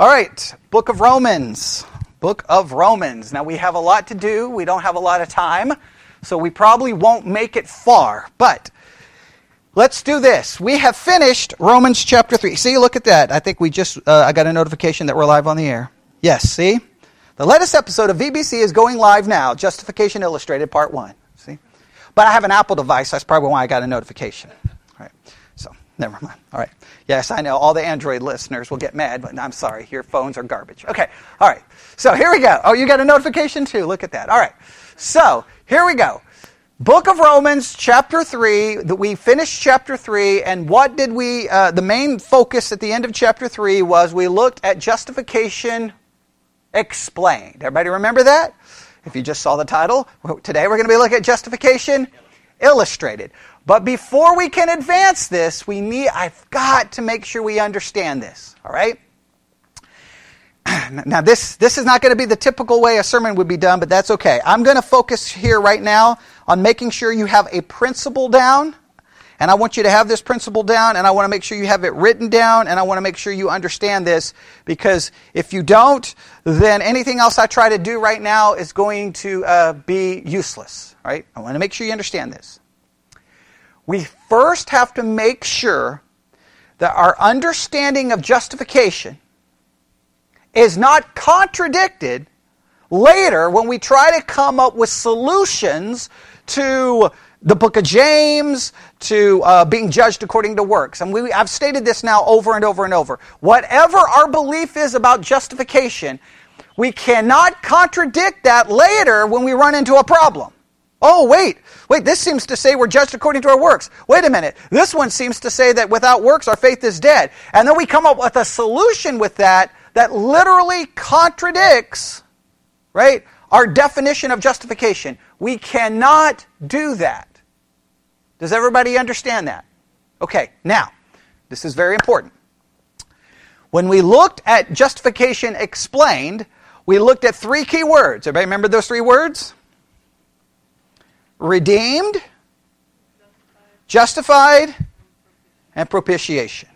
All right, Book of Romans. Book of Romans. Now we have a lot to do. We don't have a lot of time, so we probably won't make it far. But let's do this. We have finished Romans chapter 3. See, look at that. I think we just, uh, I got a notification that we're live on the air. Yes, see? The latest episode of VBC is going live now. Justification Illustrated, part one. See? But I have an Apple device. That's probably why I got a notification. All right. Never mind. All right. Yes, I know all the Android listeners will get mad, but I'm sorry, your phones are garbage. Okay, all right. So here we go. Oh, you got a notification too. Look at that. All right. So here we go. Book of Romans, chapter 3. We finished chapter 3, and what did we, uh, the main focus at the end of chapter 3 was we looked at justification explained. Everybody remember that? If you just saw the title, today we're going to be looking at justification illustrated. But before we can advance this, we need I've got to make sure we understand this, all right? Now this this is not going to be the typical way a sermon would be done, but that's okay. I'm going to focus here right now on making sure you have a principle down, and I want you to have this principle down, and I want to make sure you have it written down, and I want to make sure you understand this because if you don't, then anything else I try to do right now is going to uh, be useless. Right? I want to make sure you understand this we first have to make sure that our understanding of justification is not contradicted later when we try to come up with solutions to the book of James, to uh, being judged according to works. And we, I've stated this now over and over and over. Whatever our belief is about justification, we cannot contradict that later when we run into a problem. Oh, wait, wait, this seems to say we're judged according to our works. Wait a minute, this one seems to say that without works our faith is dead. And then we come up with a solution with that that literally contradicts, right, our definition of justification. We cannot do that. Does everybody understand that? Okay, now, this is very important. When we looked at justification explained, we looked at three key words. Everybody remember those three words? Redeemed, justified, and propitiation.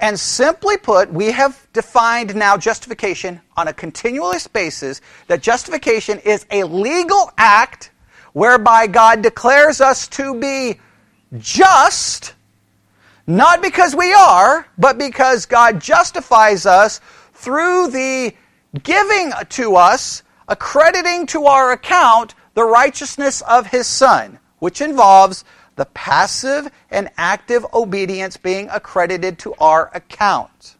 And simply put, we have defined now justification on a continuous basis that justification is a legal act whereby God declares us to be just, not because we are, but because God justifies us through the giving to us, accrediting to our account the righteousness of his Son, which involves the passive and active obedience being accredited to our account.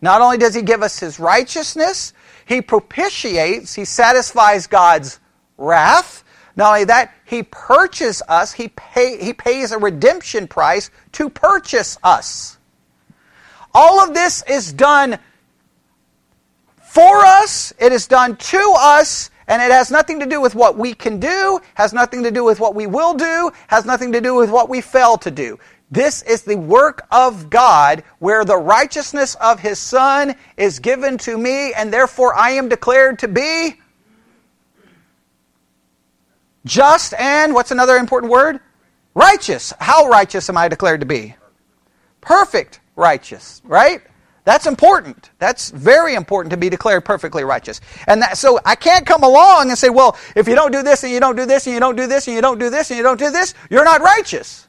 Not only does he give us his righteousness, he propitiates, he satisfies God's wrath. Not only that, he purchases us, he, pay, he pays a redemption price to purchase us. All of this is done for us, it is done to us, and it has nothing to do with what we can do, has nothing to do with what we will do, has nothing to do with what we fail to do. This is the work of God where the righteousness of His Son is given to me, and therefore I am declared to be just and, what's another important word? Righteous. How righteous am I declared to be? Perfect righteous, right? That's important. That's very important to be declared perfectly righteous. And that, so I can't come along and say, well, if you don't do this and you don't do this and you don't do this and you don't do this and you don't do this, you're not righteous.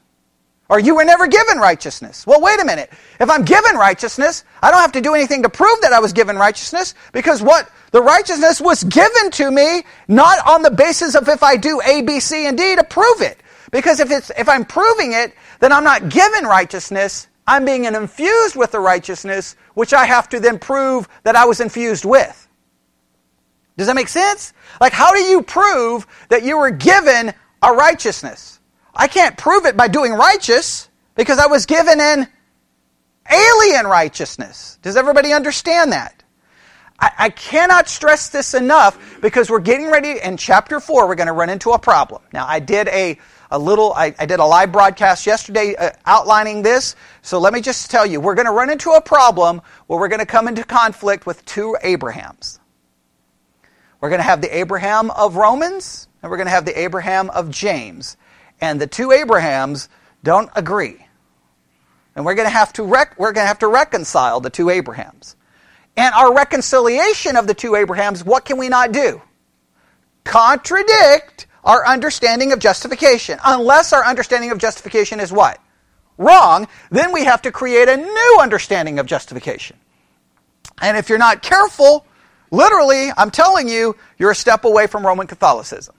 Or you were never given righteousness. Well, wait a minute. If I'm given righteousness, I don't have to do anything to prove that I was given righteousness because what the righteousness was given to me not on the basis of if I do A, B, C, and D to prove it. Because if it's if I'm proving it, then I'm not given righteousness. I'm being infused with the righteousness which I have to then prove that I was infused with. Does that make sense? Like, how do you prove that you were given a righteousness? I can't prove it by doing righteous because I was given an alien righteousness. Does everybody understand that? I, I cannot stress this enough because we're getting ready in chapter 4, we're going to run into a problem. Now, I did a a little, I, I did a live broadcast yesterday uh, outlining this. So let me just tell you, we're going to run into a problem where we're going to come into conflict with two Abrahams. We're going to have the Abraham of Romans, and we're going to have the Abraham of James. And the two Abrahams don't agree. And we're going to have to, rec- we're going to, have to reconcile the two Abrahams. and our reconciliation of the two Abrahams, what can we not do? Contradict our understanding of justification. Unless our understanding of justification is what? Wrong, then we have to create a new understanding of justification. And if you're not careful, literally, I'm telling you, you're a step away from Roman Catholicism.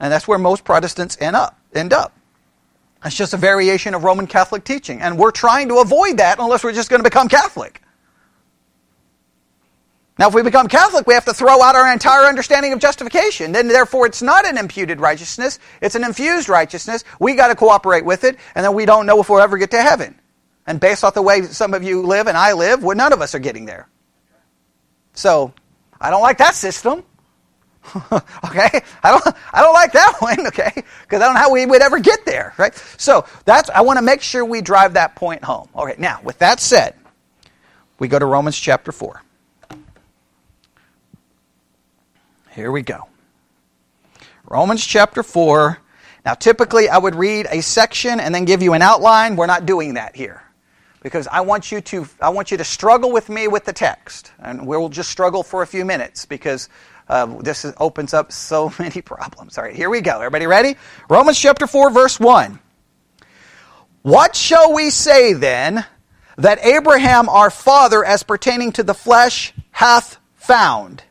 And that's where most Protestants end up. End up. It's just a variation of Roman Catholic teaching. And we're trying to avoid that unless we're just going to become Catholic. Now, if we become Catholic, we have to throw out our entire understanding of justification. Then, therefore, it's not an imputed righteousness, it's an infused righteousness. We got to cooperate with it, and then we don't know if we'll ever get to heaven. And based off the way some of you live and I live, well, none of us are getting there. So, I don't like that system. okay, I don't, I don't like that one. Okay, because I don't know how we would ever get there. Right. So that's I want to make sure we drive that point home. Okay. Now, with that said, we go to Romans chapter four. Here we go. Romans chapter 4. Now, typically, I would read a section and then give you an outline. We're not doing that here because I want you to I want you to struggle with me with the text, and we'll just struggle for a few minutes because uh, this is, opens up so many problems. All right, here we go. Everybody ready? Romans chapter four, verse one. What shall we say then that Abraham our father, as pertaining to the flesh, hath found?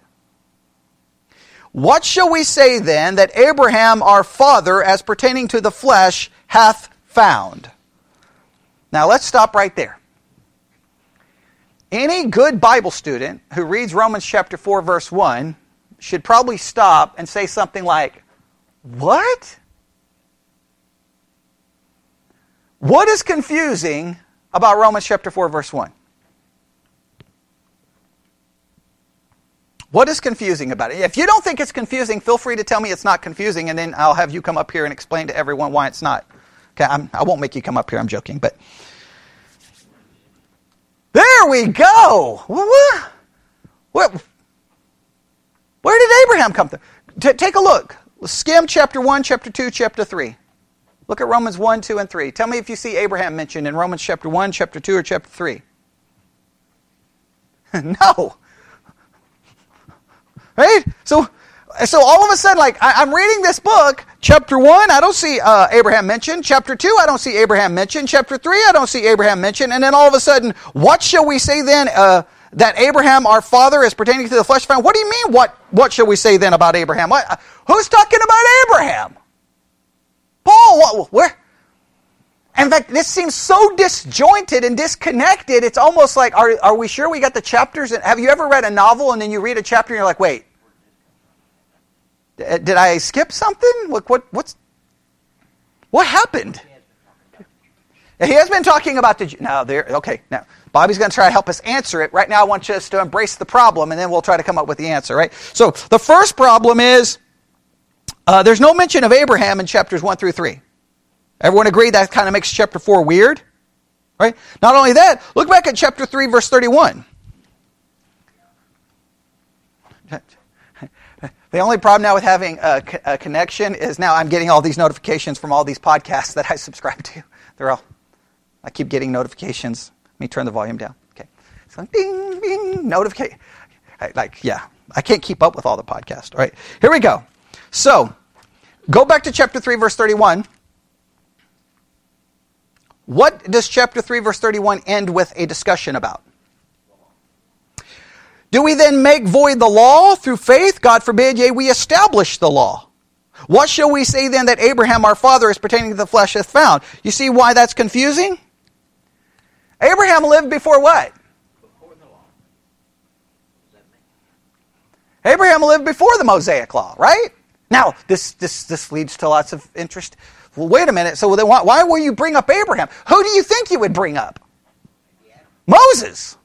What shall we say then that Abraham our father, as pertaining to the flesh, hath found? Now let's stop right there. Any good Bible student who reads Romans chapter 4, verse 1 should probably stop and say something like, What? What is confusing about Romans chapter 4, verse 1? What is confusing about it? If you don't think it's confusing, feel free to tell me it's not confusing, and then I'll have you come up here and explain to everyone why it's not. Okay, I'm, I will not make you come up here. I'm joking, but there we go. What? what? Where did Abraham come from? T- take a look. Skim chapter 1, chapter 2, chapter 3. Look at Romans 1, 2, and 3. Tell me if you see Abraham mentioned in Romans chapter 1, chapter 2, or chapter 3. no. Right? So, so all of a sudden, like, I, am reading this book, chapter 1, I don't see uh, Abraham mentioned. Chapter 2, I don't see Abraham mentioned. Chapter 3, I don't see Abraham mentioned. And then all of a sudden, what shall we say then? Uh, that Abraham, our father, is pertaining to the flesh. What do you mean? What What shall we say then about Abraham? What, uh, who's talking about Abraham? Paul, what, where? In fact, this seems so disjointed and disconnected. It's almost like, are, are we sure we got the chapters? Have you ever read a novel and then you read a chapter and you're like, wait, did I skip something? What, what, what's, what happened? He has been talking about the. Now, there. Okay, now Bobby's going to try to help us answer it. Right now, I want us to embrace the problem, and then we'll try to come up with the answer. Right. So the first problem is uh, there's no mention of Abraham in chapters one through three. Everyone agree that kind of makes chapter 4 weird? Right? Not only that, look back at chapter 3, verse 31. The only problem now with having a, a, connection is now I'm getting all these notifications from all these podcasts that I subscribe to. They're all, I keep getting notifications. Let me turn the volume down. Okay. So ding, ding, notification. Like, yeah, I can't keep up with all the podcasts. All right, here we go. So, go back to chapter 3, verse 31. What does chapter 3, verse 31 end with a discussion about? Do we then make void the law through faith? God forbid, yea, we establish the law. What shall we say then that Abraham our father is pertaining to the flesh hath found? You see why that's confusing? Abraham lived before what? Before the law. Abraham lived before the Mosaic law, right? Now, this, this, this leads to lots of interest well, wait a minute. So then why, why will you bring up Abraham? Who do you think you would bring up? Moses.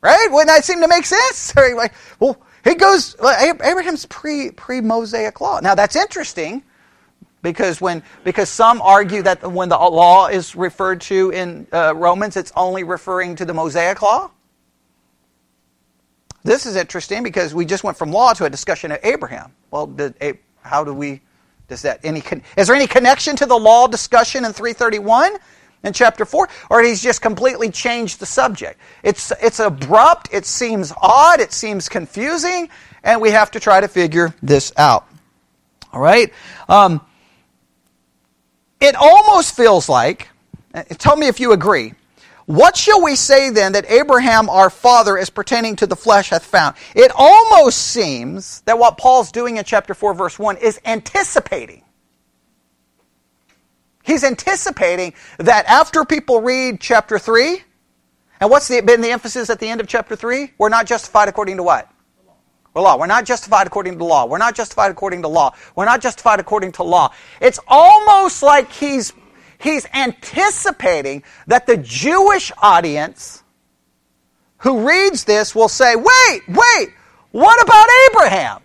Right? Wouldn't that seem to make sense? like, well, he goes, Abraham's pre, pre-Mosaic law. Now that's interesting because when, because some argue that when the law is referred to in uh, Romans, it's only referring to the Mosaic law. This is interesting because we just went from law to a discussion of Abraham. Well, did, how do we does that any is there any connection to the law discussion in 331? In chapter 4, or he's just completely changed the subject. It's, it's abrupt, it seems odd, it seems confusing, and we have to try to figure this out. All right? Um, it almost feels like, uh, tell me if you agree, what shall we say then that Abraham our father as pertaining to the flesh hath found? It almost seems that what Paul's doing in chapter 4 verse 1 is anticipating He's anticipating that after people read chapter 3, and what's the, been the emphasis at the end of chapter 3? We're not justified according to what? The law. We're not justified according to law. We're not justified according to law. We're not justified according to law. It's almost like he's, he's anticipating that the Jewish audience who reads this will say, wait, wait, what about Abraham?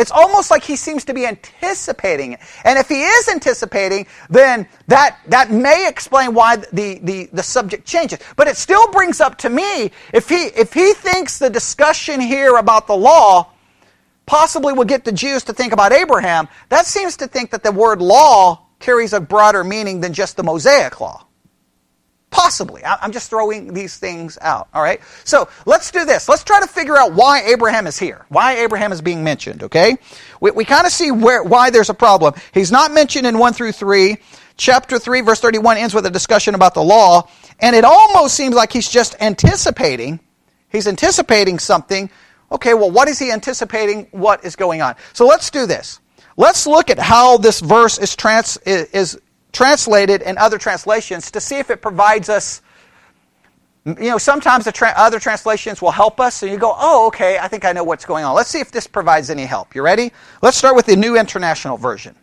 It's almost like he seems to be anticipating it. And if he is anticipating, then that, that may explain why the, the, the subject changes. But it still brings up to me, if he, if he thinks the discussion here about the law possibly will get the Jews to think about Abraham, that seems to think that the word law carries a broader meaning than just the Mosaic law. Possibly. I'm just throwing these things out. All right? So let's do this. Let's try to figure out why Abraham is here. Why Abraham is being mentioned, okay? We, we kind of see where, why there's a problem. He's not mentioned in 1 through 3. Chapter 3, verse 31 ends with a discussion about the law. And it almost seems like he's just anticipating. He's anticipating something. Okay, well, what is he anticipating? What is going on? So let's do this. Let's look at how this verse is, trans, is, translated in other translations to see if it provides us. You know, sometimes the tra- other translations will help us, and you go, oh, okay, I think I know what's going on. Let's see if this provides any help. You ready? Let's start with the New International Version.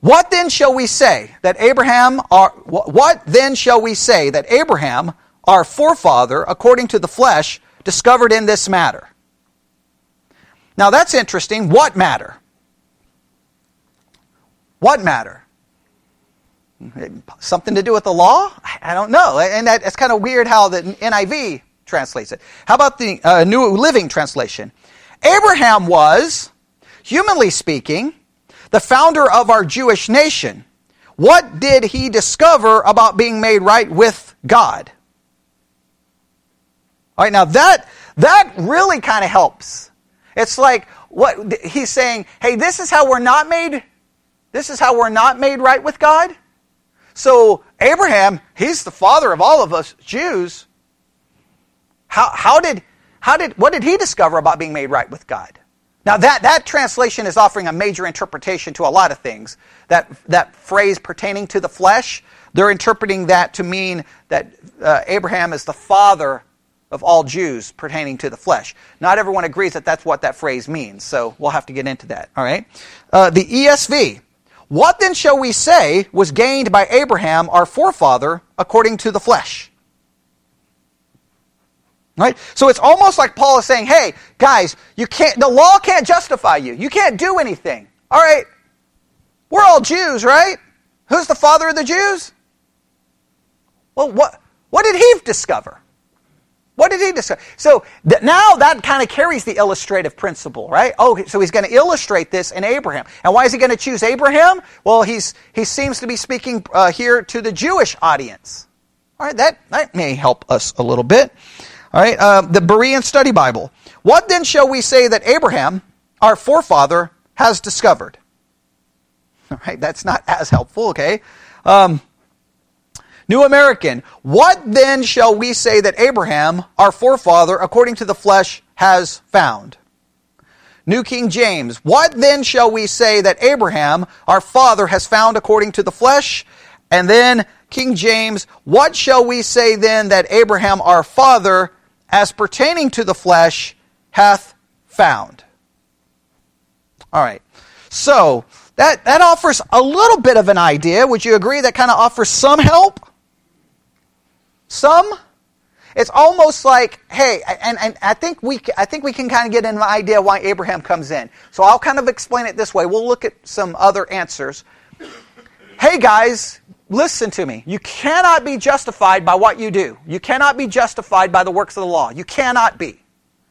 What then shall we say that Abraham, our, what then shall we say that Abraham, our forefather, according to the flesh, discovered in this matter? Now that's interesting. What matter? What matter? Something to do with the law? I don't know. And that, it's kind of weird how the NIV translates it. How about the uh, New Living Translation? Abraham was, humanly speaking, the founder of our Jewish nation. What did he discover about being made right with God? All right, now that that really kind of helps. It's like what he's saying, hey, this is how we're not made this is how we're not made right with God. So, Abraham, he's the father of all of us Jews. How, how did, how did, what did he discover about being made right with God? Now, that, that translation is offering a major interpretation to a lot of things. That, that phrase pertaining to the flesh, they're interpreting that to mean that uh, Abraham is the father of all Jews pertaining to the flesh. Not everyone agrees that that's what that phrase means, so we'll have to get into that. All right? Uh, the ESV what then shall we say was gained by Abraham, our forefather, according to the flesh? Right? So it's almost like Paul is saying, hey, guys, you can't, the law can't justify you. You can't do anything. All right. We're all Jews, right? Who's the father of the Jews? Well, what, what did he discover? What did he discover? So th- now that kind of carries the illustrative principle, right? Oh, so he's going to illustrate this in Abraham. And why is he going to choose Abraham? Well, he's, he seems to be speaking uh, here to the Jewish audience. All right, that, that may help us a little bit. All right, uh, the Berean Study Bible. What then shall we say that Abraham, our forefather, has discovered? All right, that's not as helpful, okay? Um, New American, what then shall we say that Abraham, our forefather, according to the flesh, has found? New King James, what then shall we say that Abraham, our father, has found according to the flesh? And then King James, what shall we say then that Abraham, our father, as pertaining to the flesh, hath found? All right. So, that, that offers a little bit of an idea. Would you agree that kind of offers some help? Some, it's almost like, hey, and, and I think we I think we can kind of get an idea why Abraham comes in. So I'll kind of explain it this way. We'll look at some other answers. Hey guys, listen to me. You cannot be justified by what you do. You cannot be justified by the works of the law. You cannot be.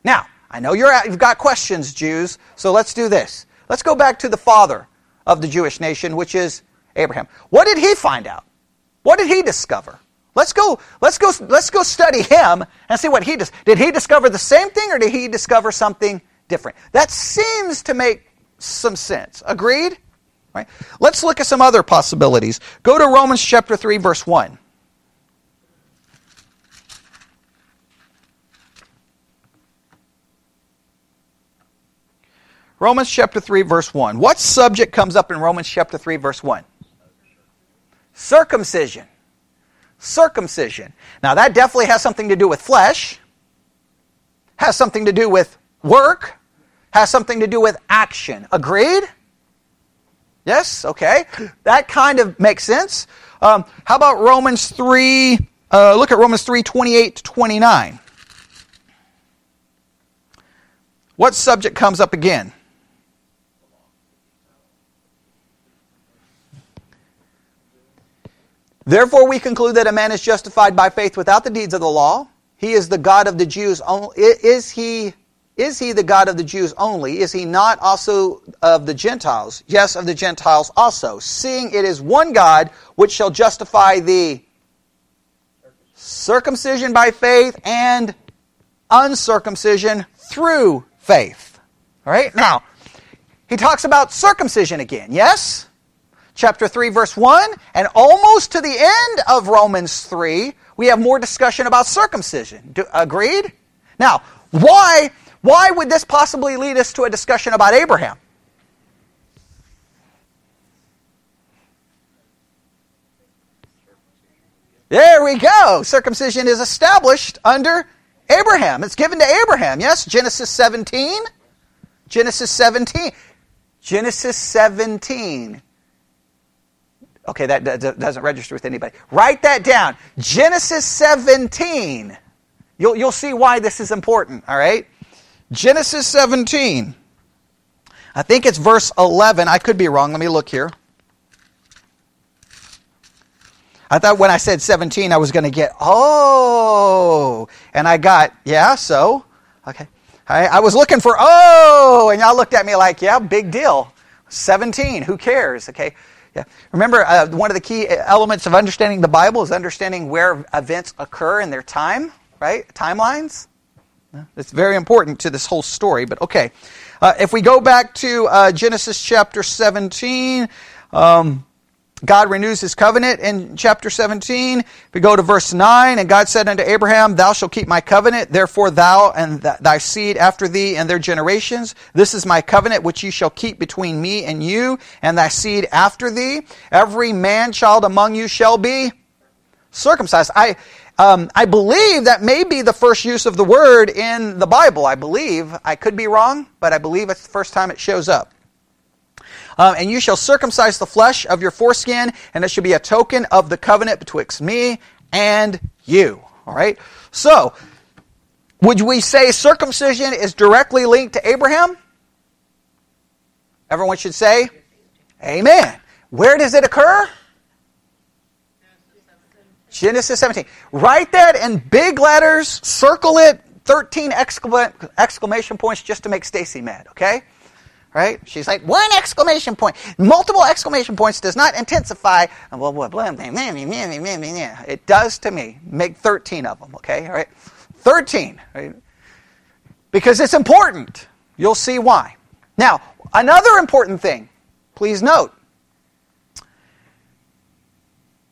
Now, I know you're you've got questions, Jews. So let's do this. Let's go back to the father of the Jewish nation, which is Abraham. What did he find out? What did he discover? Let's go, let's go, let's go study him and see what he does. Did he discover the same thing or did he discover something different? That seems to make some sense. Agreed? Right? Let's look at some other possibilities. Go to Romans chapter 3, verse 1. Romans chapter 3, verse 1. What subject comes up in Romans chapter 3, verse 1? Circumcision. Circumcision. Now, that definitely has something to do with flesh, has something to do with work, has something to do with action. Agreed? Yes? Okay. That kind of makes sense. Um, how about Romans 3? Uh, look at Romans 3 28 to 29. What subject comes up again? Therefore, we conclude that a man is justified by faith without the deeds of the law. He is the God of the Jews only. Is he, is he the God of the Jews only? Is he not also of the Gentiles? Yes, of the Gentiles also. Seeing it is one God which shall justify the circumcision by faith and uncircumcision through faith. All right? Now, he talks about circumcision again, yes? Chapter 3, verse 1, and almost to the end of Romans 3, we have more discussion about circumcision. Do, agreed? Now, why, why would this possibly lead us to a discussion about Abraham? There we go. Circumcision is established under Abraham. It's given to Abraham. Yes, Genesis 17. Genesis 17. Genesis 17. Okay, that doesn't register with anybody. Write that down. Genesis 17. You'll, you'll see why this is important, all right? Genesis 17. I think it's verse 11. I could be wrong. Let me look here. I thought when I said 17, I was going to get, oh. And I got, yeah, so. Okay. I, I was looking for, oh. And y'all looked at me like, yeah, big deal. 17. Who cares? Okay. Yeah. Remember, uh, one of the key elements of understanding the Bible is understanding where events occur in their time, right? Timelines. It's very important to this whole story, but okay. Uh, if we go back to uh, Genesis chapter 17, um, God renews his covenant in chapter 17. We go to verse 9, and God said unto Abraham, Thou shalt keep my covenant, therefore thou and th- thy seed after thee and their generations. This is my covenant which ye shall keep between me and you and thy seed after thee. Every man child among you shall be circumcised. I, um, I believe that may be the first use of the word in the Bible. I believe. I could be wrong, but I believe it's the first time it shows up. Um, and you shall circumcise the flesh of your foreskin, and it shall be a token of the covenant betwixt me and you. All right? So, would we say circumcision is directly linked to Abraham? Everyone should say, Amen. Where does it occur? Genesis 17. Write that in big letters, circle it, 13 exclamation points just to make Stacy mad, okay? Right? She's like, one exclamation point. Multiple exclamation points does not intensify. It does to me. Make 13 of them, okay? All right? 13, right? Because it's important. You'll see why. Now, another important thing, please note.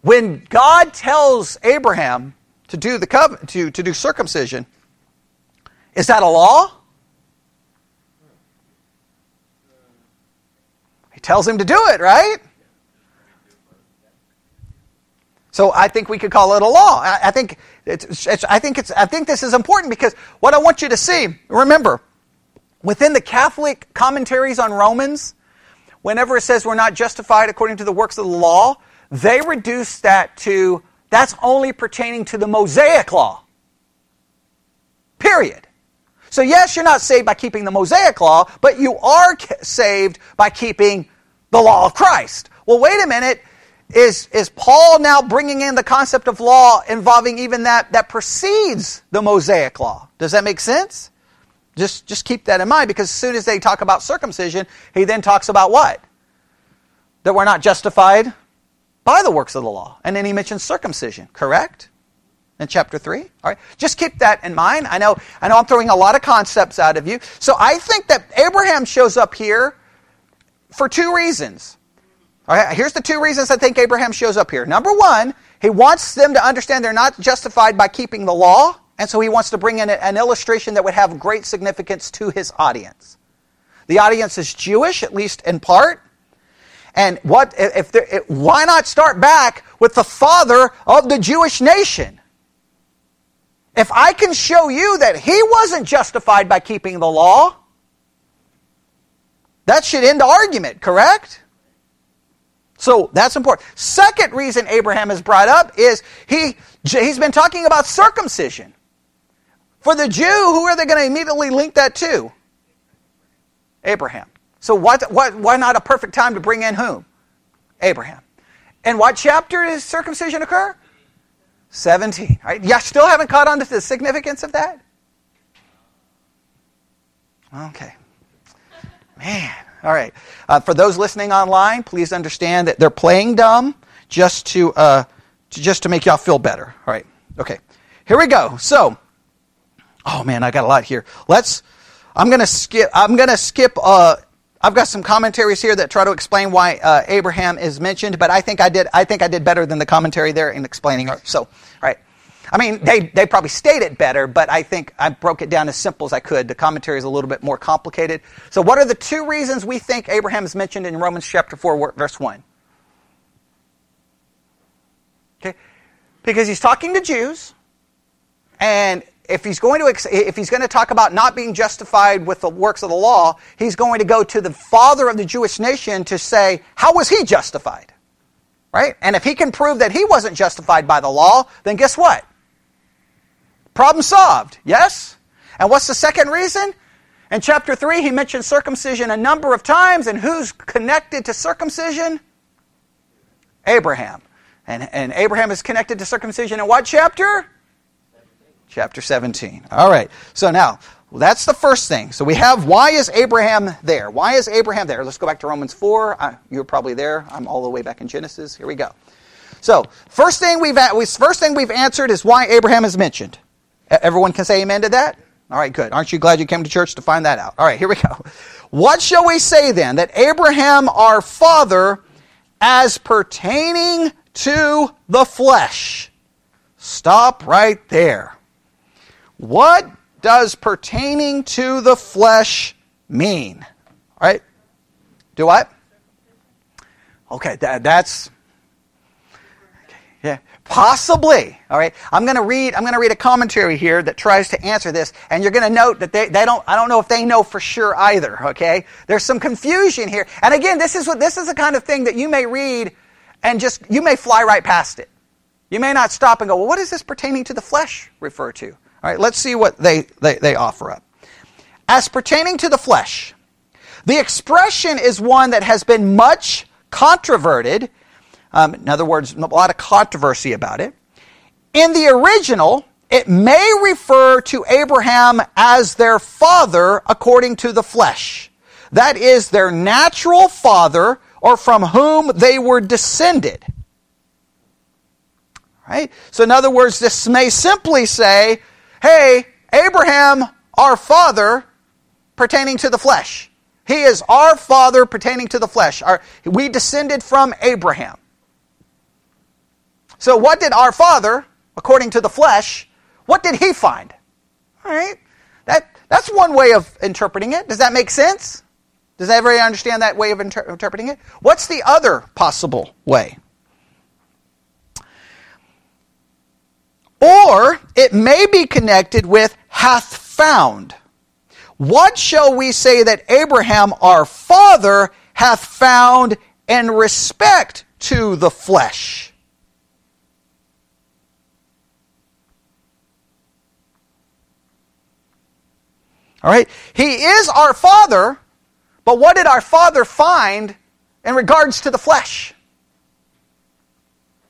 When God tells Abraham to do the covenant, to, to do circumcision, is that a law? He tells him to do it, right? So I think we could call it a law. I, I think it's, it's, I think it's, I think this is important because what I want you to see, remember, within the Catholic commentaries on Romans, whenever it says we're not justified according to the works of the law, they reduce that to that's only pertaining to the Mosaic law. Period. So, yes, you're not saved by keeping the Mosaic law, but you are saved by keeping the law of Christ. Well, wait a minute. Is, is Paul now bringing in the concept of law involving even that that precedes the Mosaic law? Does that make sense? Just, just keep that in mind because as soon as they talk about circumcision, he then talks about what? That we're not justified by the works of the law. And then he mentions circumcision, correct? In chapter 3. All right. Just keep that in mind. I know, I know I'm throwing a lot of concepts out of you. So I think that Abraham shows up here for two reasons. All right. Here's the two reasons I think Abraham shows up here. Number one, he wants them to understand they're not justified by keeping the law. And so he wants to bring in an illustration that would have great significance to his audience. The audience is Jewish, at least in part. And what if there, why not start back with the father of the Jewish nation? If I can show you that he wasn't justified by keeping the law, that should end the argument, correct? So that's important. Second reason Abraham is brought up is he, he's been talking about circumcision. For the Jew, who are they going to immediately link that to? Abraham. So what, what, why not a perfect time to bring in whom? Abraham. And what chapter does circumcision occur? 17. Right? You still haven't caught on to the significance of that? Okay. Man. All right. Uh, for those listening online, please understand that they're playing dumb just to, uh, to just to make y'all feel better. All right. Okay. Here we go. So, oh man, I got a lot here. Let's. I'm gonna skip. I'm gonna skip. Uh, I've got some commentaries here that try to explain why uh, Abraham is mentioned, but I think I did. I think I did better than the commentary there in explaining it. So, right. I mean, they, they probably state it better, but I think I broke it down as simple as I could. The commentary is a little bit more complicated. So, what are the two reasons we think Abraham is mentioned in Romans chapter 4, verse 1? Okay? Because he's talking to Jews, and if he's going to if he's going to talk about not being justified with the works of the law, he's going to go to the father of the Jewish nation to say, how was he justified? Right? And if he can prove that he wasn't justified by the law, then guess what? Problem solved. Yes? And what's the second reason? In chapter 3, he mentions circumcision a number of times, and who's connected to circumcision? Abraham. And, and Abraham is connected to circumcision in what chapter? Chapter 17. All right. So now, well, that's the first thing. So we have why is Abraham there? Why is Abraham there? Let's go back to Romans 4. Uh, you're probably there. I'm all the way back in Genesis. Here we go. So, first thing we've first thing we've answered is why Abraham is mentioned. Everyone can say amen to that? All right, good. Aren't you glad you came to church to find that out? All right, here we go. What shall we say then? That Abraham our father as pertaining to the flesh. Stop right there. What does pertaining to the flesh mean? All right? Do what? Okay, that, that's yeah, possibly. All right, I'm going to read. I'm going to read a commentary here that tries to answer this, and you're going to note that they, they don't. I don't know if they know for sure either. Okay, there's some confusion here, and again, this is what this is the kind of thing that you may read, and just you may fly right past it. You may not stop and go, well, what is this pertaining to the flesh refer to? All right, let's see what they, they, they offer up. As pertaining to the flesh, the expression is one that has been much controverted. Um, in other words, a lot of controversy about it. In the original, it may refer to Abraham as their father according to the flesh. That is, their natural father or from whom they were descended. Right? So, in other words, this may simply say hey, Abraham, our father, pertaining to the flesh. He is our father pertaining to the flesh. Our, we descended from Abraham. So, what did our father, according to the flesh, what did he find? All right? That, that's one way of interpreting it. Does that make sense? Does everybody understand that way of inter- interpreting it? What's the other possible way? Or it may be connected with hath found. What shall we say that Abraham our father hath found in respect to the flesh? All right? He is our father, but what did our father find in regards to the flesh?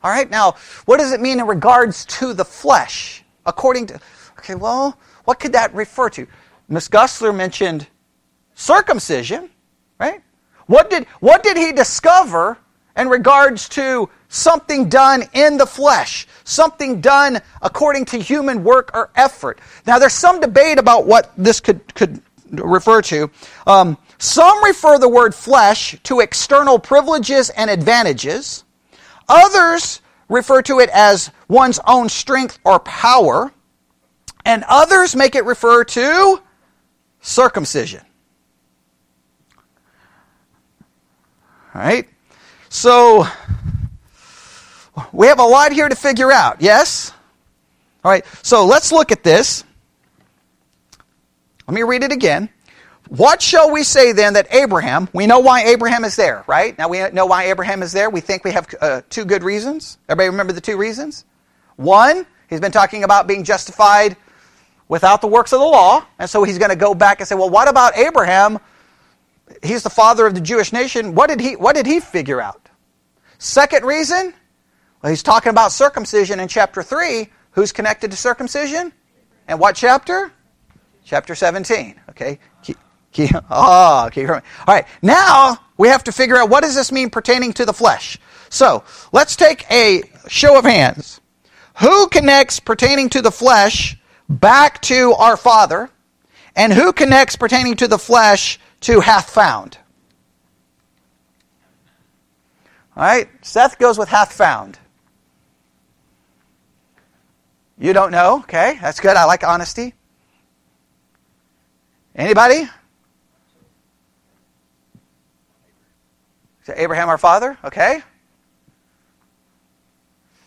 All right, now, what does it mean in regards to the flesh? According to, okay, well, what could that refer to? Miss Gussler mentioned circumcision, right? What did, what did he discover in regards to something done in the flesh, something done according to human work or effort. Now, there's some debate about what this could, could refer to. Um, some refer the word flesh to external privileges and advantages. Others refer to it as one's own strength or power. And others make it refer to circumcision. All right? So, we have a lot here to figure out, yes? All right, so let's look at this. Let me read it again. What shall we say then that Abraham, we know why Abraham is there, right? Now we know why Abraham is there. We think we have uh, two good reasons. Everybody remember the two reasons? One, he's been talking about being justified without the works of the law. And so he's going to go back and say, well, what about Abraham? He's the father of the Jewish nation. What did he, what did he figure out? Second reason, well, he's talking about circumcision in chapter 3. Who's connected to circumcision? And what chapter? Chapter 17. Okay. Keep, oh, keep, all right. Now we have to figure out what does this mean pertaining to the flesh. So let's take a show of hands. Who connects pertaining to the flesh back to our Father? And who connects pertaining to the flesh to hath found? All right. Seth goes with hath found. You don't know? Okay, that's good. I like honesty. Anybody? Abraham our father? Okay.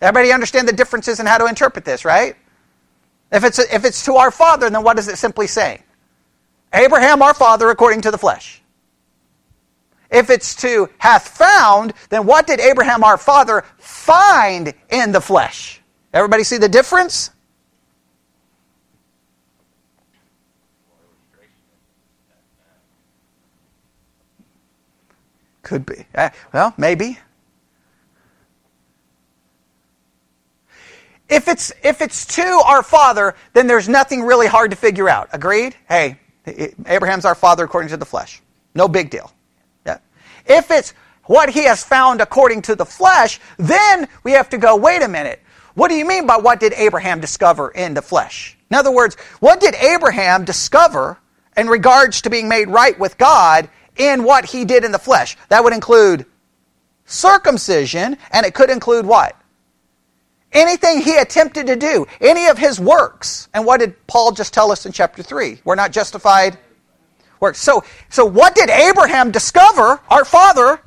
Everybody understand the differences in how to interpret this, right? If it's, if it's to our father, then what does it simply say? Abraham our father according to the flesh. If it's to hath found, then what did Abraham our father find in the flesh? Everybody see the difference? Could be. Uh, well, maybe. If it's if it's to our father, then there's nothing really hard to figure out. Agreed? Hey, Abraham's our father according to the flesh. No big deal. Yeah. If it's what he has found according to the flesh, then we have to go, wait a minute. What do you mean by what did Abraham discover in the flesh? In other words, what did Abraham discover in regards to being made right with God in what he did in the flesh? That would include circumcision, and it could include what? Anything he attempted to do, any of his works. And what did Paul just tell us in chapter 3? We're not justified works. So, so what did Abraham discover, our father,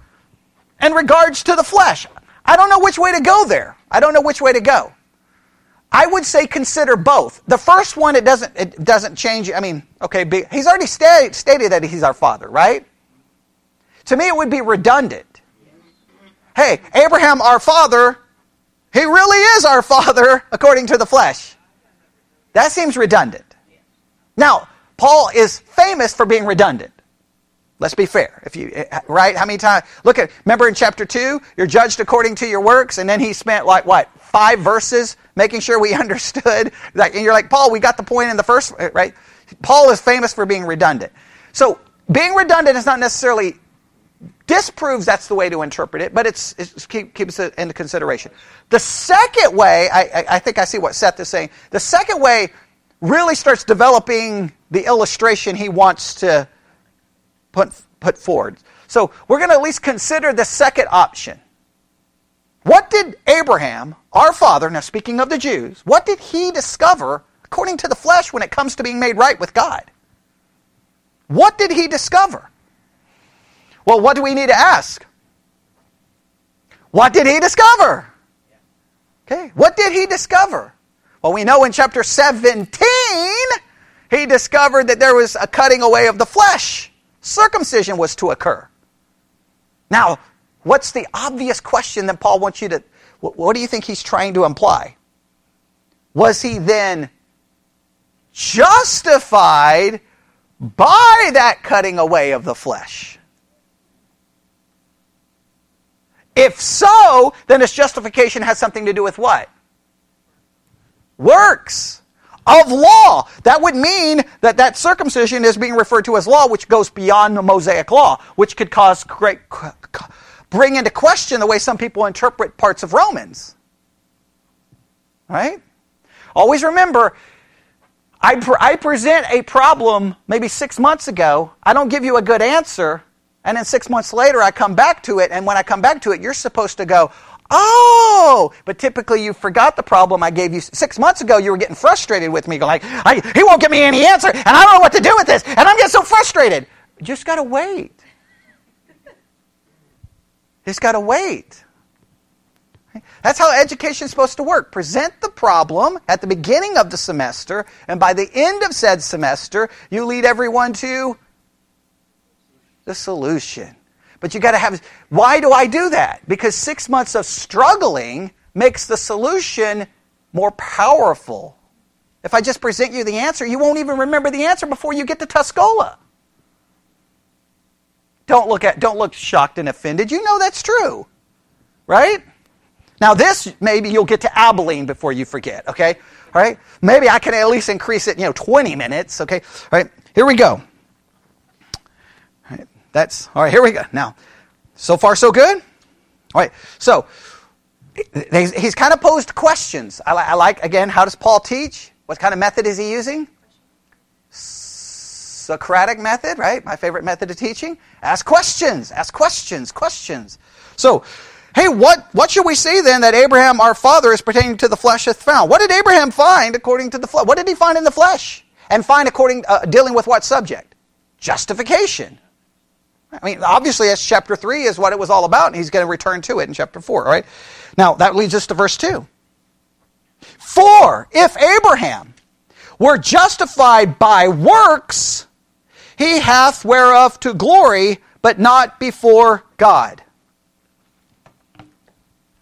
in regards to the flesh? I don't know which way to go there. I don't know which way to go. I would say consider both. The first one, it doesn't, it doesn't change. I mean, okay, he's already stated, stated that he's our father, right? To me, it would be redundant. Hey, Abraham, our father, he really is our father according to the flesh. That seems redundant. Now, Paul is famous for being redundant. Let's be fair. If you eh, eh, right, how many times? Look at remember in chapter two, you're judged according to your works, and then he spent like what five verses making sure we understood. Like, and you're like Paul, we got the point in the first eh, right. Paul is famous for being redundant. So being redundant is not necessarily disproves that's the way to interpret it, but it's, it's keep, keeps it into consideration. The second way, I, I, think I see what Seth is saying. The second way really starts developing the illustration he wants to put, put forward. So we're going to at least consider the second option. What did Abraham, our father, now speaking of the Jews, what did he discover according to the flesh when it comes to being made right with God? What did he discover? Well, what do we need to ask? What did he discover? Okay, what did he discover? Well, we know in chapter 17, he discovered that there was a cutting away of the flesh circumcision was to occur. Now, what's the obvious question that Paul wants you to, what do you think he's trying to imply? Was he then justified by that cutting away of the flesh? If so, then its justification has something to do with what? Works of law. That would mean that that circumcision is being referred to as law, which goes beyond the Mosaic law, which could cause great bring into question the way some people interpret parts of Romans. Right? Always remember, I, pre- I present a problem maybe six months ago. I don't give you a good answer. And then six months later, I come back to it. And when I come back to it, you're supposed to go, Oh, but typically you forgot the problem I gave you six months ago. You were getting frustrated with me, like, he won't give me any answer, and I don't know what to do with this, and I'm getting so frustrated. Just got to wait. Just got to wait. That's how education is supposed to work. Present the problem at the beginning of the semester, and by the end of said semester, you lead everyone to the solution. But you got to have. Why do I do that? Because six months of struggling makes the solution more powerful. If I just present you the answer, you won't even remember the answer before you get to Tuscola. Don't look at don't look shocked and offended. You know that's true. Right? Now this maybe you'll get to Abilene before you forget, okay? All right? Maybe I can at least increase it, you know, 20 minutes, okay? All right? Here we go. That's all right. Here we go. Now, so far so good. All right. So he's kind of posed questions. I, like again. How does Paul teach? What kind of method is he using? Socratic method, right? My favorite method of teaching. Ask questions. Ask questions. Questions. So, hey, what what should we say then that Abraham, our father, is pertaining to the flesh hath found? What did Abraham find according to the flesh? What did he find in the flesh? And find according uh, dealing with what subject? Justification. I mean, obviously, that's chapter 3 is what it was all about, and he's going to return to it in chapter 4, all right? Now, that leads us to verse 2. For if Abraham were justified by works, he hath whereof to glory, but not before God.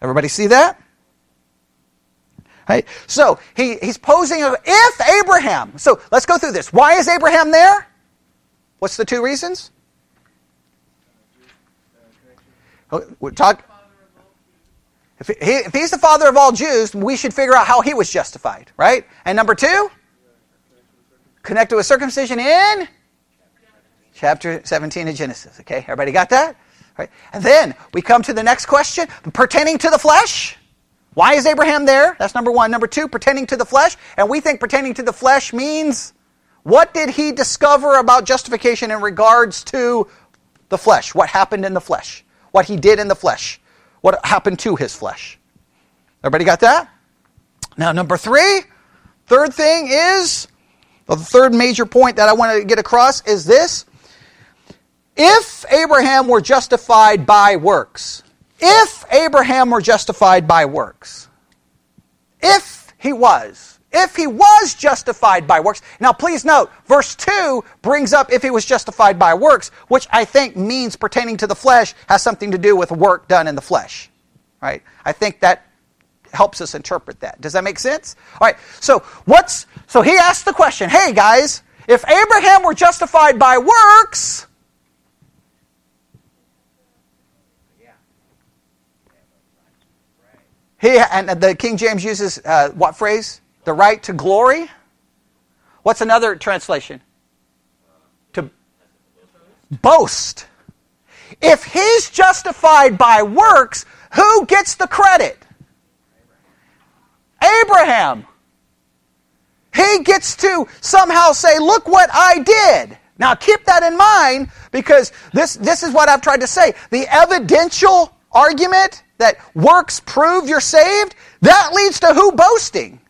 Everybody see that? Right? So he, he's posing a, if Abraham. So let's go through this. Why is Abraham there? What's the two reasons? Oh, we talk. If, he, if he's the father of all Jews, we should figure out how he was justified, right? And number two, connected with circumcision in chapter 17 of Genesis. Okay, everybody got that? Right. And then we come to the next question pertaining to the flesh. Why is Abraham there? That's number one. Number two, pertaining to the flesh. And we think pertaining to the flesh means what did he discover about justification in regards to the flesh? What happened in the flesh? What he did in the flesh, what happened to his flesh. Everybody got that? Now, number three, third thing is the third major point that I want to get across is this. If Abraham were justified by works, if Abraham were justified by works, if he was, if he was justified by works. Now, please note, verse 2 brings up if he was justified by works, which I think means pertaining to the flesh has something to do with work done in the flesh. Right? I think that helps us interpret that. Does that make sense? All right. So, what's so he asked the question, "Hey guys, if Abraham were justified by works, He, and the King James uses uh, what phrase? The right to glory. What's another translation? To boast. If he's justified by works, who gets the credit? Abraham. He gets to somehow say, Look what I did. Now keep that in mind because this, this is what I've tried to say. The evidential argument that works prove you're saved, that leads to who boasting?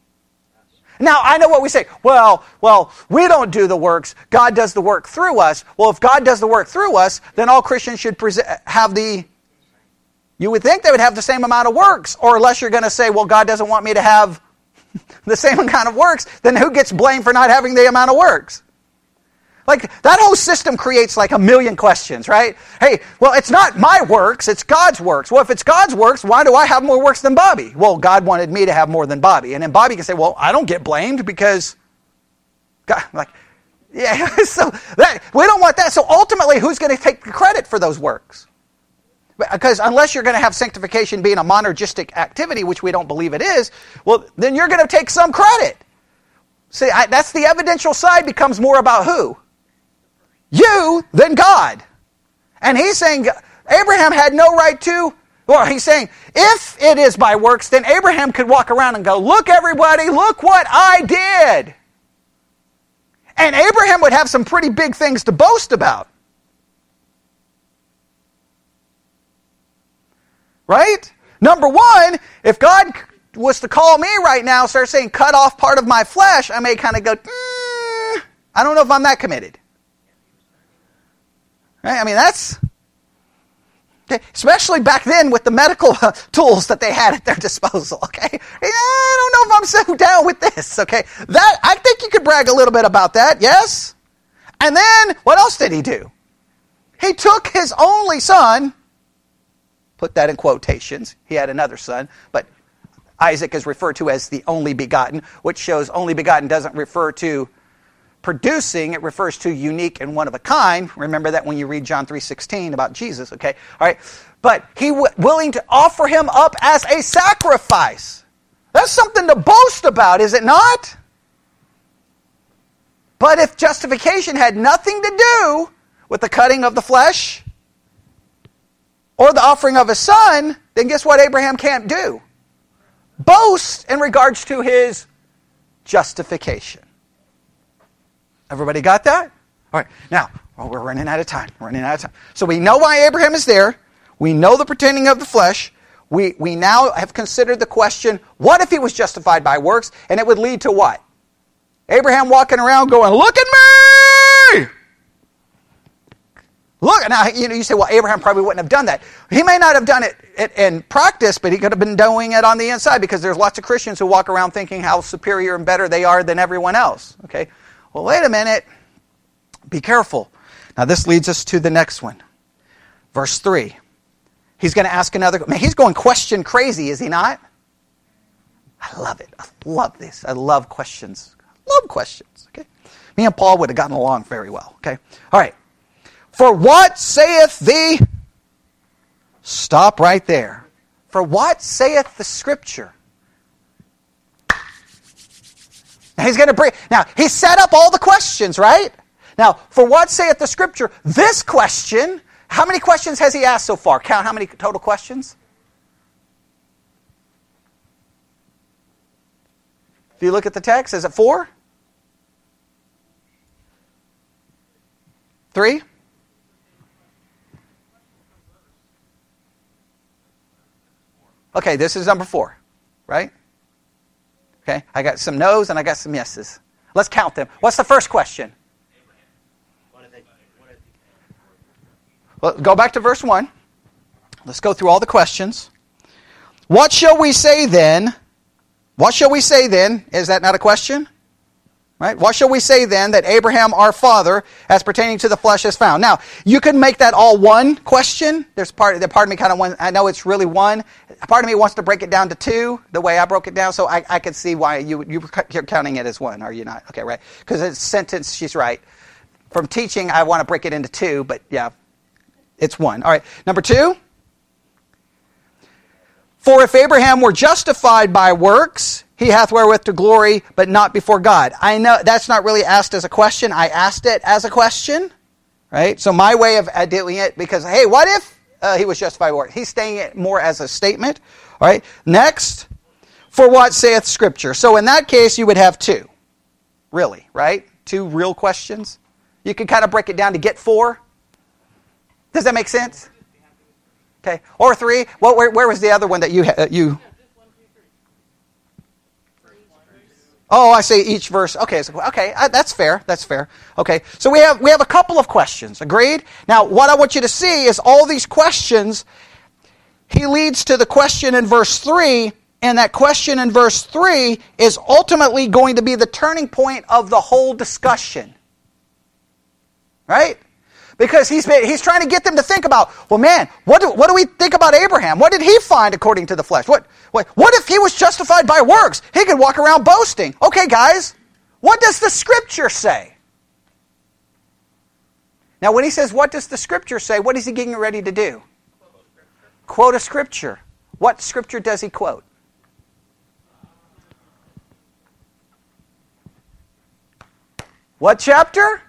Now, I know what we say. Well, well, we don't do the works. God does the work through us. Well, if God does the work through us, then all Christians should have the you would think they would have the same amount of works, or unless you're going to say, well, God doesn't want me to have the same amount of works, then who gets blamed for not having the amount of works? Like, that whole system creates like a million questions, right? Hey, well, it's not my works, it's God's works. Well, if it's God's works, why do I have more works than Bobby? Well, God wanted me to have more than Bobby. And then Bobby can say, well, I don't get blamed because God, like, yeah, so that, we don't want that. So ultimately, who's going to take the credit for those works? Because unless you're going to have sanctification being a monergistic activity, which we don't believe it is, well, then you're going to take some credit. See, I, that's the evidential side becomes more about who? You than God. And he's saying, Abraham had no right to. Well, he's saying, if it is by works, then Abraham could walk around and go, Look, everybody, look what I did. And Abraham would have some pretty big things to boast about. Right? Number one, if God was to call me right now, start saying, cut off part of my flesh, I may kind of go, mm, I don't know if I'm that committed. Right? I mean, that's. Okay, especially back then with the medical uh, tools that they had at their disposal. Okay, I don't know if I'm so down with this. Okay, that I think you could brag a little bit about that. Yes, and then what else did he do? He took his only son. Put that in quotations. He had another son, but Isaac is referred to as the only begotten, which shows only begotten doesn't refer to producing, it refers to unique and one of a kind. Remember that when you read John 3:16 about Jesus, okay? All right. But he w- willing to offer him up as a sacrifice. That's something to boast about, is it not? But if justification had nothing to do with the cutting of the flesh or the offering of a son, then guess what Abraham can't do? Boast in regards to his justification. Everybody got that? All right. Now, well, we're running out of time. Running out of time. So we know why Abraham is there. We know the pretending of the flesh. We, we now have considered the question what if he was justified by works? And it would lead to what? Abraham walking around going, Look at me! Look, now you know you say, well, Abraham probably wouldn't have done that. He may not have done it in practice, but he could have been doing it on the inside because there's lots of Christians who walk around thinking how superior and better they are than everyone else. Okay, well, wait a minute. Be careful. Now, this leads us to the next one. Verse 3. He's going to ask another. Man, he's going question crazy, is he not? I love it. I love this. I love questions. Love questions. Okay. Me and Paul would have gotten along very well. Okay. All right. For what saith the. Stop right there. For what saith the Scripture? Now he's going to bring. Now he set up all the questions, right? Now, for what saith the Scripture? This question. How many questions has he asked so far? Count how many total questions? If you look at the text, is it four? Three? Okay, this is number four, right? Okay, I got some no's and I got some yeses. Let's count them. What's the first question? Well, go back to verse 1. Let's go through all the questions. What shall we say then? What shall we say then? Is that not a question? Right? What shall we say then that Abraham our father as pertaining to the flesh is found? Now, you could make that all one question. There's part the part of me kind of one I know it's really one. Part of me wants to break it down to two, the way I broke it down, so I, I can see why you you you're counting it as one, are you not? Okay, right. Because it's sentence, she's right. From teaching, I want to break it into two, but yeah, it's one. All right. Number two. For if Abraham were justified by works, he hath wherewith to glory, but not before God. I know that's not really asked as a question. I asked it as a question, right? So my way of doing it, because hey, what if uh, he was justified by? He's saying it more as a statement. All right. Next, for what saith Scripture? So in that case, you would have two, really, right? Two real questions. You can kind of break it down to get four. Does that make sense? Okay. Or three. Well, where, where was the other one that you uh, you? Oh, I say each verse. Okay, so, okay, uh, that's fair. That's fair. Okay, so we have we have a couple of questions. Agreed. Now, what I want you to see is all these questions. He leads to the question in verse three, and that question in verse three is ultimately going to be the turning point of the whole discussion. Right? Because he's, he's trying to get them to think about, well, man, what do, what do we think about Abraham? What did he find according to the flesh? What, what, what if he was justified by works? He could walk around boasting. Okay, guys, what does the scripture say? Now, when he says, what does the scripture say, what is he getting ready to do? Quote a scripture. What scripture does he quote? What chapter?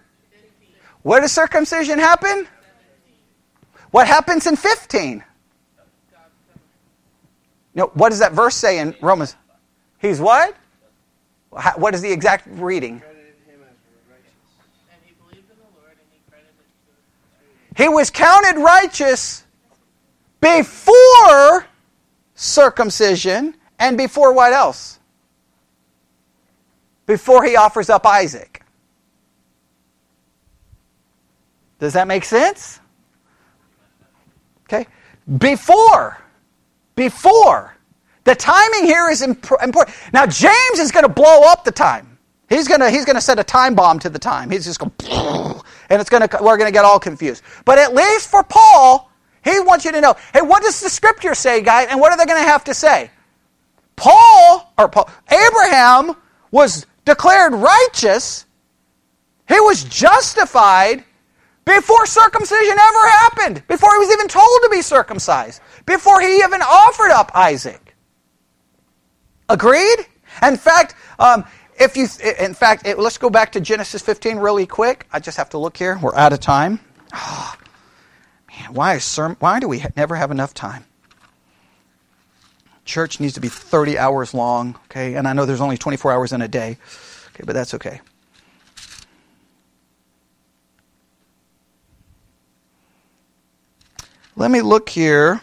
Where does circumcision happen? What happens in 15? No, what does that verse say in Romans? He's what? What is the exact reading? He was counted righteous before circumcision and before what else? Before he offers up Isaac. Does that make sense? Okay. Before. Before. The timing here is imp- important. Now, James is going to blow up the time. He's going to he's going to set a time bomb to the time. He's just going and it's going to we're going to get all confused. But at least for Paul, he wants you to know, hey, what does the scripture say, guys? And what are they going to have to say? Paul or Paul, Abraham was declared righteous. He was justified before circumcision ever happened, before he was even told to be circumcised, before he even offered up Isaac. Agreed? In fact, um, if you, in fact, it, let's go back to Genesis 15 really quick. I just have to look here. We're out of time. Oh, man, why, is why do we never have enough time? Church needs to be 30 hours long, okay? And I know there's only 24 hours in a day, okay, but that's okay. Let me look here.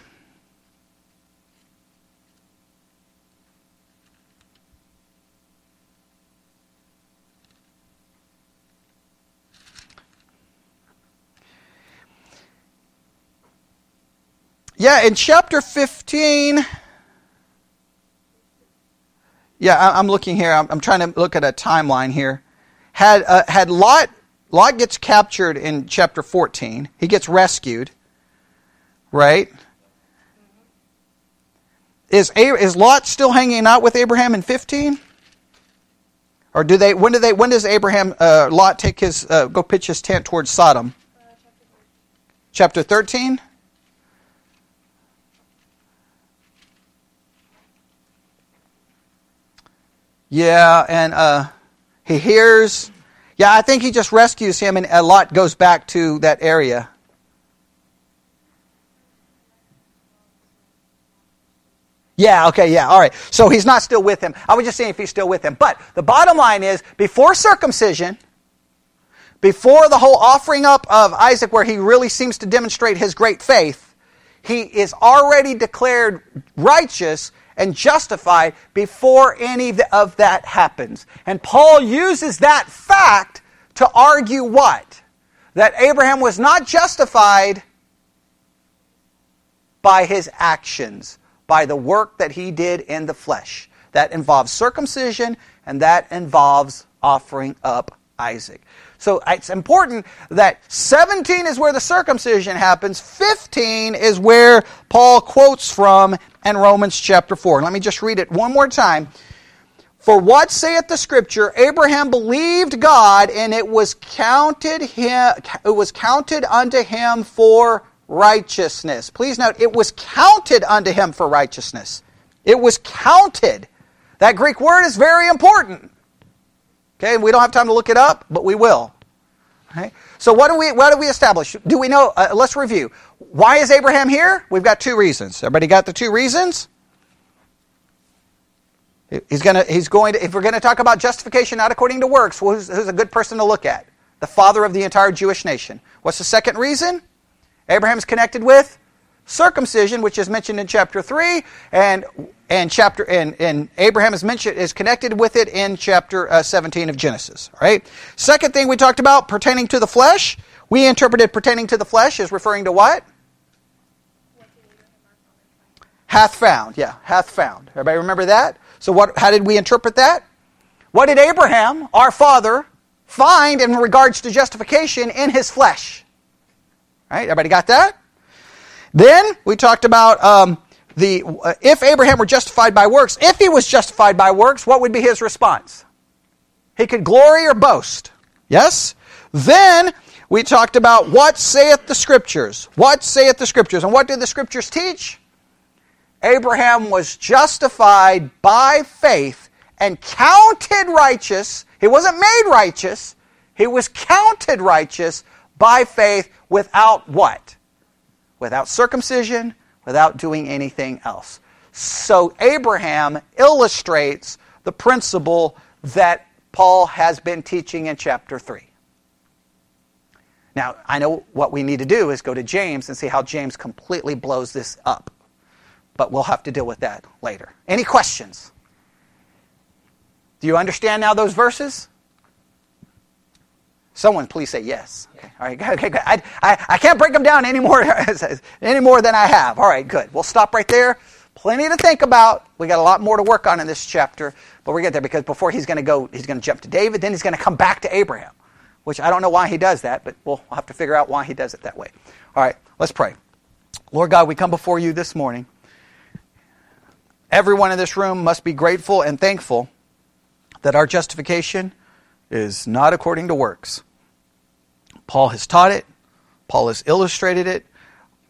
Yeah, in chapter 15. Yeah, I'm looking here. I'm, trying to look at a timeline here. Had, uh, had Lot, Lot gets captured in chapter 14. He gets rescued right? Is, is Lot still hanging out with Abraham in 15? Or do they? When do they? When does Abraham uh, Lot take his uh, go pitch his tent towards Sodom? Uh, chapter 13. Yeah, and uh, he hears. Yeah, I think he just rescues him, and Lot goes back to that area. Yeah, okay, yeah, all right. So he's not still with him. I was just saying if he's still with him. But the bottom line is before circumcision, before the whole offering up of Isaac, where he really seems to demonstrate his great faith, he is already declared righteous and justified before any of that happens. And Paul uses that fact to argue what? That Abraham was not justified by his actions by the work that he did in the flesh. That involves circumcision and that involves offering up Isaac. So uh, it's important that 17 is where the circumcision happens, 15 is where Paul quotes from in Romans chapter 4. Let me just read it one more time. For what saith the scripture? Abraham believed God and it was counted him it was counted unto him for righteousness. Please note, it was counted unto him for righteousness. It was counted. That Greek word is very important. Okay, we don't have time to look it up, but we will. Okay? So what do we what do we establish? Do we know? Uh, let's review. Why is Abraham here? We've got two reasons. Everybody got the two reasons? He's gonna he's going to if we're going to talk about justification not according to works, who's, who's a good person to look at? The father of the entire Jewish nation. What's the second reason? Abraham's connected with circumcision, which is mentioned in chapter 3, and, and, chapter, and, and Abraham is, mentioned, is connected with it in chapter uh, 17 of Genesis. All right? Second thing we talked about, pertaining to the flesh, we interpreted pertaining to the flesh as referring to what? Hath found. Yeah, hath found. Everybody remember that? So what, how did we interpret that? What did Abraham, our father, find in regards to justification in his flesh? Right? Everybody got that? Then we talked about um, the uh, if Abraham were justified by works. If he was justified by works, what would be his response? He could glory or boast. Yes. Then we talked about what saith the scriptures. What saith the scriptures, and what did the scriptures teach? Abraham was justified by faith and counted righteous. He wasn't made righteous. He was counted righteous by faith without what? without circumcision, without doing anything else. So Abraham illustrates the principle that Paul has been teaching in chapter 3. Now, I know what we need to do is go to James and see how James completely blows this up. But we'll have to deal with that later. Any questions? Do you understand now those verses? Someone please say yes. Okay. All right, okay, good. I, I, I can't break them down any more, any more than I have. All right, good. We'll stop right there. Plenty to think about. We got a lot more to work on in this chapter, but we get there because before he's going to go, he's going to jump to David, then he's going to come back to Abraham, which I don't know why he does that, but we'll have to figure out why he does it that way. All right, let's pray. Lord God, we come before you this morning. Everyone in this room must be grateful and thankful that our justification is not according to works. Paul has taught it, Paul has illustrated it.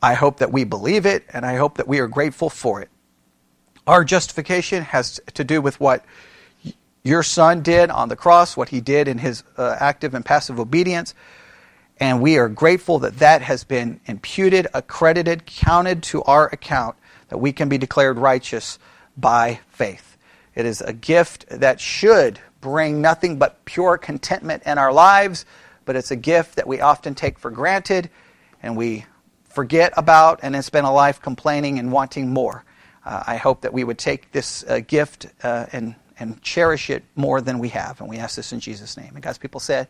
I hope that we believe it, and I hope that we are grateful for it. Our justification has to do with what your son did on the cross, what he did in his uh, active and passive obedience. And we are grateful that that has been imputed, accredited, counted to our account, that we can be declared righteous by faith. It is a gift that should bring nothing but pure contentment in our lives but it's a gift that we often take for granted and we forget about and then spend a life complaining and wanting more. Uh, I hope that we would take this uh, gift uh, and, and cherish it more than we have. And we ask this in Jesus' name. And God's people said,